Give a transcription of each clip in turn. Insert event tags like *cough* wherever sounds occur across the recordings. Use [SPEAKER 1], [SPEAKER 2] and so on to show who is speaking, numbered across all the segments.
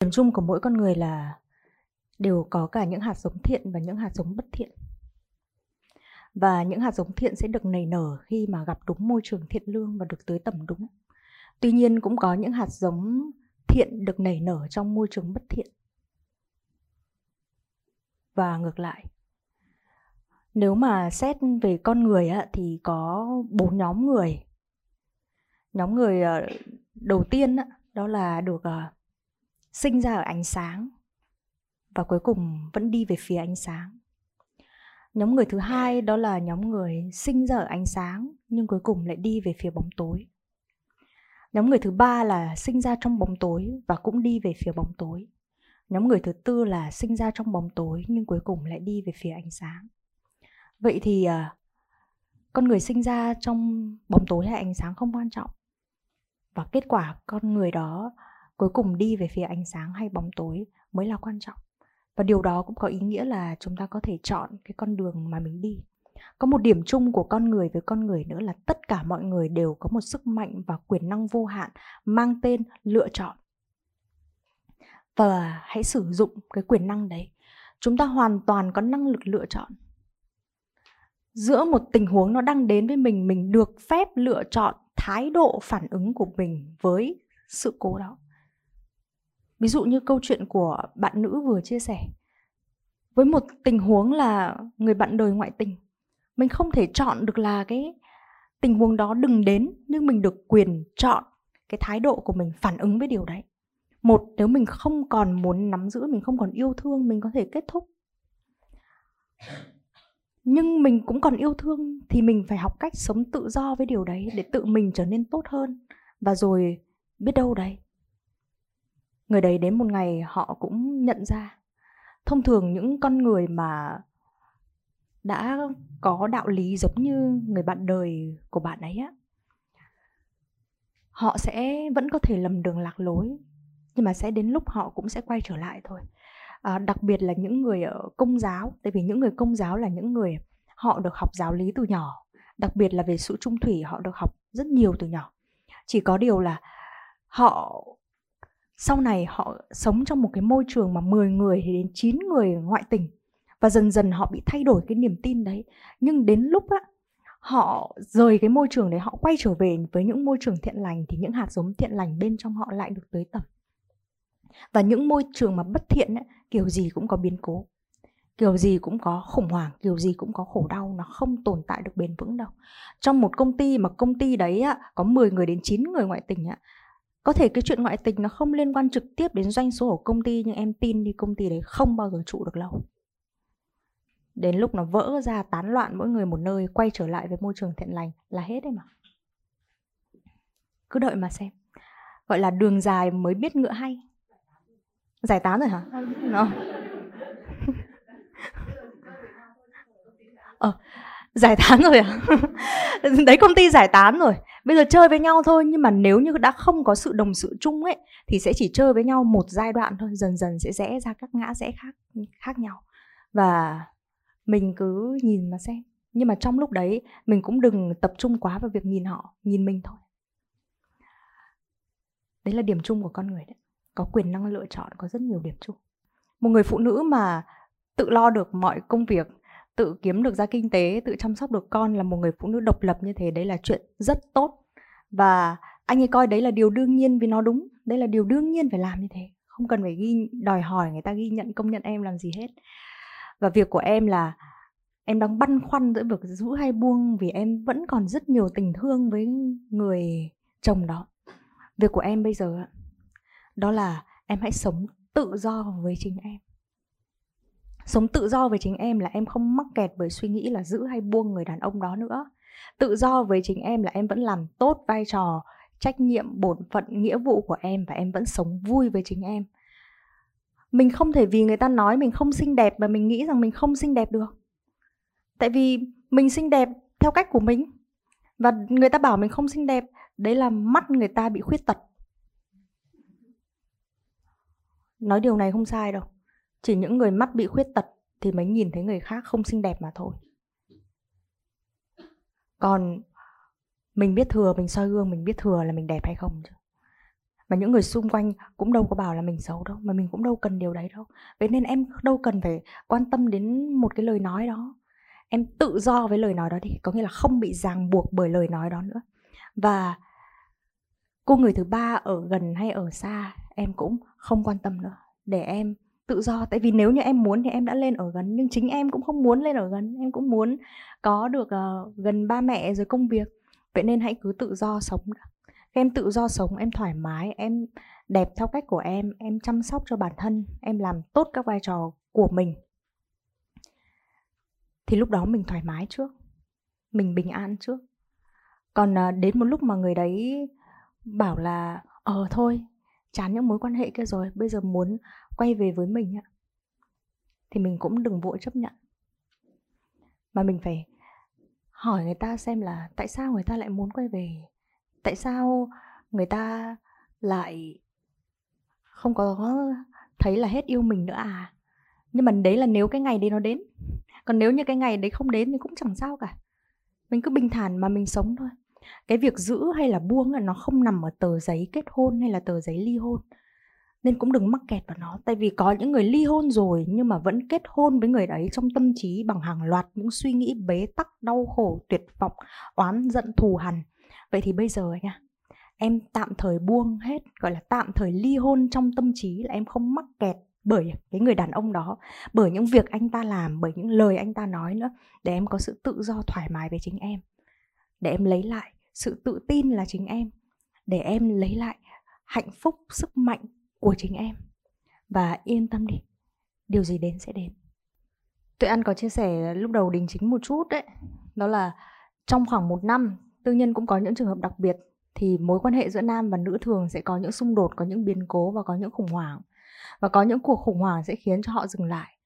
[SPEAKER 1] điểm chung của mỗi con người là đều có cả những hạt giống thiện và những hạt giống bất thiện. Và những hạt giống thiện sẽ được nảy nở khi mà gặp đúng môi trường thiện lương và được tưới tẩm đúng. Tuy nhiên cũng có những hạt giống thiện được nảy nở trong môi trường bất thiện. Và ngược lại nếu mà xét về con người á, thì có bốn nhóm người. Nhóm người ờ, đầu tiên á, đó là được ờ, sinh ra ở ánh sáng và cuối cùng vẫn đi về phía ánh sáng. Nhóm người thứ hai đó là nhóm người sinh ra ở ánh sáng nhưng cuối cùng lại đi về phía bóng tối. Nhóm người thứ ba là sinh ra trong bóng tối và cũng đi về phía bóng tối. Nhóm người thứ tư là sinh ra trong bóng tối nhưng cuối cùng lại đi về phía ánh sáng. Vậy thì ờ, con người sinh ra trong bóng tối hay ánh sáng không quan trọng. Và kết quả con người đó cuối cùng đi về phía ánh sáng hay bóng tối mới là quan trọng. Và điều đó cũng có ý nghĩa là chúng ta có thể chọn cái con đường mà mình đi. Có một điểm chung của con người với con người nữa là tất cả mọi người đều có một sức mạnh và quyền năng vô hạn mang tên lựa chọn. Và hãy sử dụng cái quyền năng đấy. Chúng ta hoàn toàn có năng lực lựa chọn. Giữa một tình huống nó đang đến với mình mình được phép lựa chọn thái độ phản ứng của mình với sự cố đó ví dụ như câu chuyện của bạn nữ vừa chia sẻ. Với một tình huống là người bạn đời ngoại tình, mình không thể chọn được là cái tình huống đó đừng đến, nhưng mình được quyền chọn cái thái độ của mình phản ứng với điều đấy. Một, nếu mình không còn muốn nắm giữ, mình không còn yêu thương, mình có thể kết thúc. Nhưng mình cũng còn yêu thương thì mình phải học cách sống tự do với điều đấy để tự mình trở nên tốt hơn và rồi biết đâu đấy người đấy đến một ngày họ cũng nhận ra. Thông thường những con người mà đã có đạo lý giống như người bạn đời của bạn ấy á họ sẽ vẫn có thể lầm đường lạc lối nhưng mà sẽ đến lúc họ cũng sẽ quay trở lại thôi. À, đặc biệt là những người ở công giáo tại vì những người công giáo là những người họ được học giáo lý từ nhỏ đặc biệt là về sự trung thủy họ được học rất nhiều từ nhỏ. Chỉ có điều là họ sau này họ sống trong một cái môi trường mà 10 người thì đến 9 người ngoại tình và dần dần họ bị thay đổi cái niềm tin đấy. Nhưng đến lúc á họ rời cái môi trường đấy họ quay trở về với những môi trường thiện lành thì những hạt giống thiện lành bên trong họ lại được tới tầm và những môi trường mà bất thiện ấy, kiểu gì cũng có biến cố. Kiểu gì cũng có khủng hoảng kiểu gì cũng có khổ đau nó không tồn tại được bền vững đâu. Trong một công ty mà công ty đấy á, có 10 người đến 9 người ngoại tình á, có thể cái chuyện ngoại tình nó không liên quan trực tiếp đến doanh số của công ty nhưng em tin đi công ty đấy không bao giờ trụ được lâu. Đến lúc nó vỡ ra tán loạn mỗi người một nơi quay trở lại với môi trường thiện lành là hết đấy mà. Cứ đợi mà xem. Gọi là đường dài mới biết ngựa hay. Giải tán rồi hả? No. ờ, giải tán rồi à *laughs* đấy, công ty giải tán rồi. Bây giờ chơi với nhau thôi, nhưng mà nếu như đã không có sự đồng sự chung ấy, thì sẽ chỉ chơi với nhau một giai đoạn thôi. Dần dần sẽ rẽ ra các ngã rẽ khác khác nhau. Và mình cứ nhìn mà xem. Nhưng mà trong lúc đấy, mình cũng đừng tập trung quá vào việc nhìn họ, nhìn mình thôi. Đấy là điểm chung của con người đấy. Có quyền năng lựa chọn, có rất nhiều điểm chung. Một người phụ nữ mà tự lo được mọi công việc tự kiếm được ra kinh tế, tự chăm sóc được con là một người phụ nữ độc lập như thế, đấy là chuyện rất tốt. Và anh ấy coi đấy là điều đương nhiên vì nó đúng, đấy là điều đương nhiên phải làm như thế, không cần phải ghi, đòi hỏi người ta ghi nhận, công nhận em làm gì hết. Và việc của em là em đang băn khoăn giữa việc giữ hay buông vì em vẫn còn rất nhiều tình thương với người chồng đó. Việc của em bây giờ đó là em hãy sống tự do với chính em sống tự do với chính em là em không mắc kẹt bởi suy nghĩ là giữ hay buông người đàn ông đó nữa. Tự do với chính em là em vẫn làm tốt vai trò, trách nhiệm, bổn phận, nghĩa vụ của em và em vẫn sống vui với chính em. Mình không thể vì người ta nói mình không xinh đẹp mà mình nghĩ rằng mình không xinh đẹp được. Tại vì mình xinh đẹp theo cách của mình và người ta bảo mình không xinh đẹp, đấy là mắt người ta bị khuyết tật. Nói điều này không sai đâu chỉ những người mắt bị khuyết tật thì mới nhìn thấy người khác không xinh đẹp mà thôi. Còn mình biết thừa, mình soi gương, mình biết thừa là mình đẹp hay không chứ. Mà những người xung quanh cũng đâu có bảo là mình xấu đâu, mà mình cũng đâu cần điều đấy đâu. Vậy nên em đâu cần phải quan tâm đến một cái lời nói đó. Em tự do với lời nói đó đi, có nghĩa là không bị ràng buộc bởi lời nói đó nữa. Và cô người thứ ba ở gần hay ở xa, em cũng không quan tâm nữa. Để em tự do. Tại vì nếu như em muốn thì em đã lên ở gần nhưng chính em cũng không muốn lên ở gần. Em cũng muốn có được uh, gần ba mẹ rồi công việc. Vậy nên hãy cứ tự do sống em tự do sống em thoải mái em đẹp theo cách của em em chăm sóc cho bản thân em làm tốt các vai trò của mình. Thì lúc đó mình thoải mái trước mình bình an trước. Còn uh, đến một lúc mà người đấy bảo là ờ thôi chán những mối quan hệ kia rồi, bây giờ muốn quay về với mình ạ. Thì mình cũng đừng vội chấp nhận. Mà mình phải hỏi người ta xem là tại sao người ta lại muốn quay về? Tại sao người ta lại không có thấy là hết yêu mình nữa à? Nhưng mà đấy là nếu cái ngày đấy nó đến. Còn nếu như cái ngày đấy không đến thì cũng chẳng sao cả. Mình cứ bình thản mà mình sống thôi cái việc giữ hay là buông là nó không nằm ở tờ giấy kết hôn hay là tờ giấy ly hôn. Nên cũng đừng mắc kẹt vào nó. Tại vì có những người ly hôn rồi nhưng mà vẫn kết hôn với người đấy trong tâm trí bằng hàng loạt những suy nghĩ bế tắc, đau khổ, tuyệt vọng, oán giận, thù hằn. Vậy thì bây giờ nha, em tạm thời buông hết, gọi là tạm thời ly hôn trong tâm trí là em không mắc kẹt bởi cái người đàn ông đó, bởi những việc anh ta làm, bởi những lời anh ta nói nữa, để em có sự tự do thoải mái với chính em, để em lấy lại sự tự tin là chính em, để em lấy lại hạnh phúc, sức mạnh của chính em. Và yên tâm đi, điều gì đến sẽ đến. Tụi ăn có chia sẻ lúc đầu đình chính một chút đấy, đó là trong khoảng một năm, tư nhân cũng có những trường hợp đặc biệt, thì mối quan hệ giữa nam và nữ thường sẽ có những xung đột, có những biến cố và có những khủng hoảng. Và có những cuộc khủng hoảng sẽ khiến cho họ dừng lại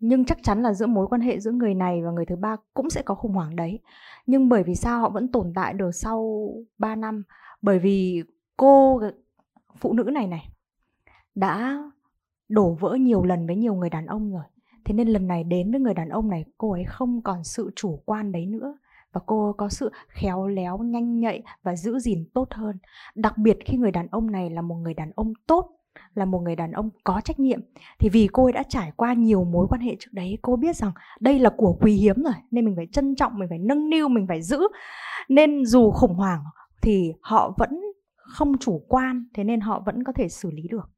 [SPEAKER 1] nhưng chắc chắn là giữa mối quan hệ giữa người này và người thứ ba cũng sẽ có khủng hoảng đấy. Nhưng bởi vì sao họ vẫn tồn tại được sau 3 năm? Bởi vì cô phụ nữ này này, đã đổ vỡ nhiều lần với nhiều người đàn ông rồi. Thế nên lần này đến với người đàn ông này, cô ấy không còn sự chủ quan đấy nữa. Và cô có sự khéo léo, nhanh nhạy và giữ gìn tốt hơn. Đặc biệt khi người đàn ông này là một người đàn ông tốt là một người đàn ông có trách nhiệm. Thì vì cô ấy đã trải qua nhiều mối quan hệ trước đấy cô biết rằng đây là của quý hiếm rồi nên mình phải trân trọng mình phải nâng niu mình phải giữ. Nên dù khủng hoảng thì họ vẫn không chủ quan thế nên họ vẫn có thể xử lý được.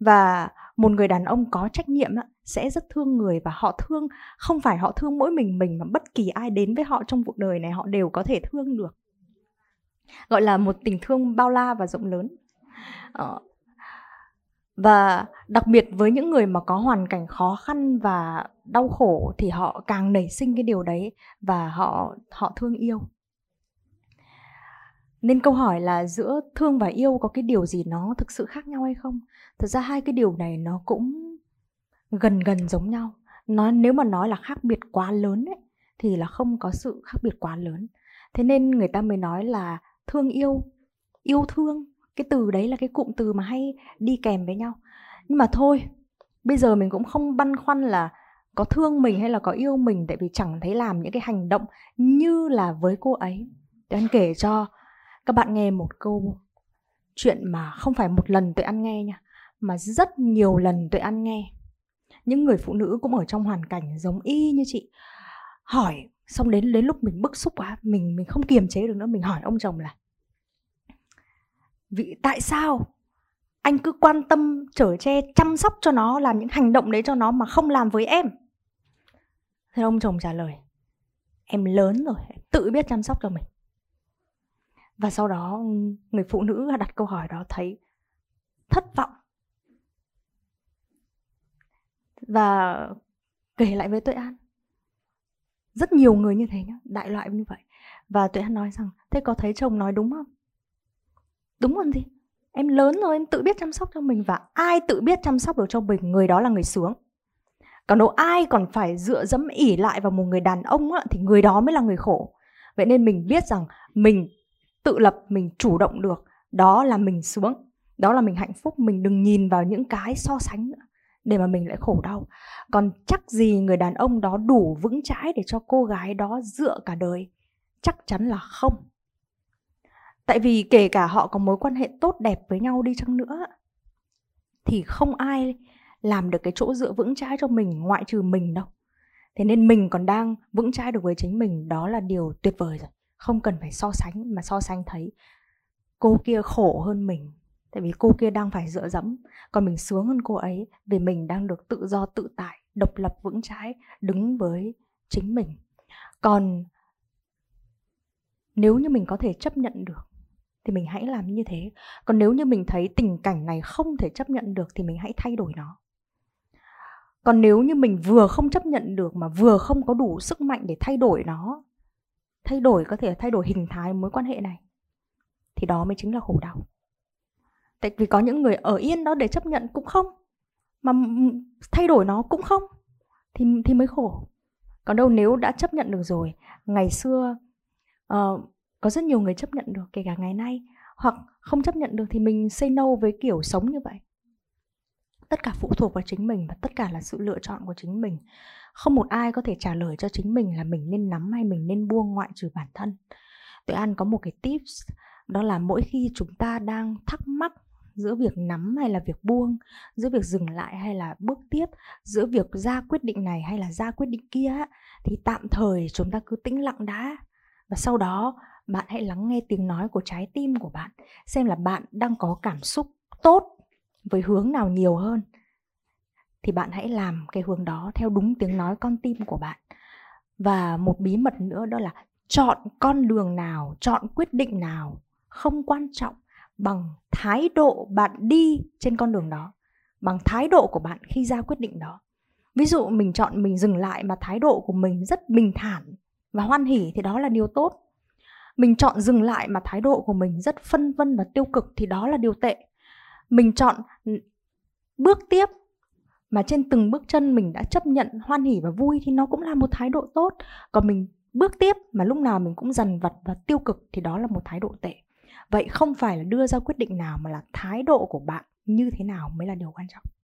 [SPEAKER 1] Và một người đàn ông có trách nhiệm sẽ rất thương người và họ thương không phải họ thương mỗi mình mình mà bất kỳ ai đến với họ trong cuộc đời này họ đều có thể thương được. Gọi là một tình thương bao la và rộng lớn. Ờ, và đặc biệt với những người mà có hoàn cảnh khó khăn và đau khổ thì họ càng nảy sinh cái điều đấy và họ họ thương yêu. Nên câu hỏi là giữa thương và yêu có cái điều gì nó thực sự khác nhau hay không? Thật ra hai cái điều này nó cũng gần gần giống nhau. Nó, nếu mà nói là khác biệt quá lớn ấy, thì là không có sự khác biệt quá lớn. Thế nên người ta mới nói là thương yêu yêu thương cái từ đấy là cái cụm từ mà hay đi kèm với nhau. Nhưng mà thôi, bây giờ mình cũng không băn khoăn là có thương mình hay là có yêu mình, tại vì chẳng thấy làm những cái hành động như là với cô ấy. Tôi ăn kể cho các bạn nghe một câu chuyện mà không phải một lần tôi ăn nghe nha, mà rất nhiều lần tôi ăn nghe. Những người phụ nữ cũng ở trong hoàn cảnh giống y như chị, hỏi, xong đến đến lúc mình bức xúc quá, mình mình không kiềm chế được nữa, mình hỏi ông chồng là vì tại sao anh cứ quan tâm, chở che, chăm sóc cho nó, làm những hành động đấy cho nó mà không làm với em? Thế ông chồng trả lời, em lớn rồi, em tự biết chăm sóc cho mình. Và sau đó, người phụ nữ đặt câu hỏi đó thấy thất vọng. Và kể lại với tuệ an, rất nhiều người như thế nhá, đại loại như vậy. Và tuệ an nói rằng, thế có thấy chồng nói đúng không? Đúng còn gì em lớn rồi em tự biết chăm sóc cho mình và ai tự biết chăm sóc được cho mình người đó là người sướng. Còn nếu ai còn phải dựa dẫm ỉ lại vào một người đàn ông á, thì người đó mới là người khổ. Vậy nên mình biết rằng mình tự lập mình chủ động được đó là mình sướng. Đó là mình hạnh phúc mình đừng nhìn vào những cái so sánh nữa để mà mình lại khổ đau. Còn chắc gì người đàn ông đó đủ vững chãi để cho cô gái đó dựa cả đời? Chắc chắn là không tại vì kể cả họ có mối quan hệ tốt đẹp với nhau đi chăng nữa, thì không ai làm được cái chỗ dựa vững chãi cho mình, ngoại trừ mình đâu. Thế nên mình còn đang vững chãi được với chính mình, đó là điều tuyệt vời rồi. Không cần phải so sánh, mà so sánh thấy cô kia khổ hơn mình. Tại vì cô kia đang phải dựa dẫm, còn mình sướng hơn cô ấy vì mình đang được tự do, tự tại, độc lập, vững chãi, đứng với chính mình. Còn nếu như mình có thể chấp nhận được thì mình hãy làm như thế. Còn nếu như mình thấy tình cảnh này không thể chấp nhận được thì mình hãy thay đổi nó. Còn nếu như mình vừa không chấp nhận được mà vừa không có đủ sức mạnh để thay đổi nó thay đổi có thể thay đổi hình thái mối quan hệ này thì đó mới chính là khổ đau. Tại vì có những người ở yên đó để chấp nhận cũng không mà thay đổi nó cũng không thì thì mới khổ. Còn đâu nếu đã chấp nhận được rồi ngày xưa uh, có rất nhiều người chấp nhận được kể cả ngày nay, hoặc không chấp nhận được thì mình say no với kiểu sống như vậy. Tất cả phụ thuộc vào chính mình và tất cả là sự lựa chọn của chính mình. Không một ai có thể trả lời cho chính mình là mình nên nắm hay mình nên buông ngoại trừ bản thân. Tuệ an có một cái tips, đó là mỗi khi chúng ta đang thắc mắc giữa việc nắm hay là việc buông, giữa việc dừng lại hay là bước tiếp, giữa việc ra quyết định này hay là ra quyết định kia thì tạm thời chúng ta cứ tĩnh lặng đã. Và sau đó bạn hãy lắng nghe tiếng nói của trái tim của bạn, xem là bạn đang có cảm xúc tốt với hướng nào nhiều hơn. Thì bạn hãy làm cái hướng đó theo đúng tiếng nói con tim của bạn. Và một bí mật nữa đó là chọn con đường nào, chọn quyết định nào không quan trọng bằng thái độ bạn đi trên con đường đó, bằng thái độ của bạn khi ra quyết định đó. Ví dụ mình chọn mình dừng lại mà thái độ của mình rất bình thản và hoan hỉ thì đó là điều tốt mình chọn dừng lại mà thái độ của mình rất phân vân và tiêu cực thì đó là điều tệ. Mình chọn bước tiếp mà trên từng bước chân mình đã chấp nhận, hoan hỉ và vui thì nó cũng là một thái độ tốt. Còn mình bước tiếp mà lúc nào mình cũng dằn vặt và tiêu cực thì đó là một thái độ tệ. Vậy không phải là đưa ra quyết định nào mà là thái độ của bạn như thế nào mới là điều quan trọng?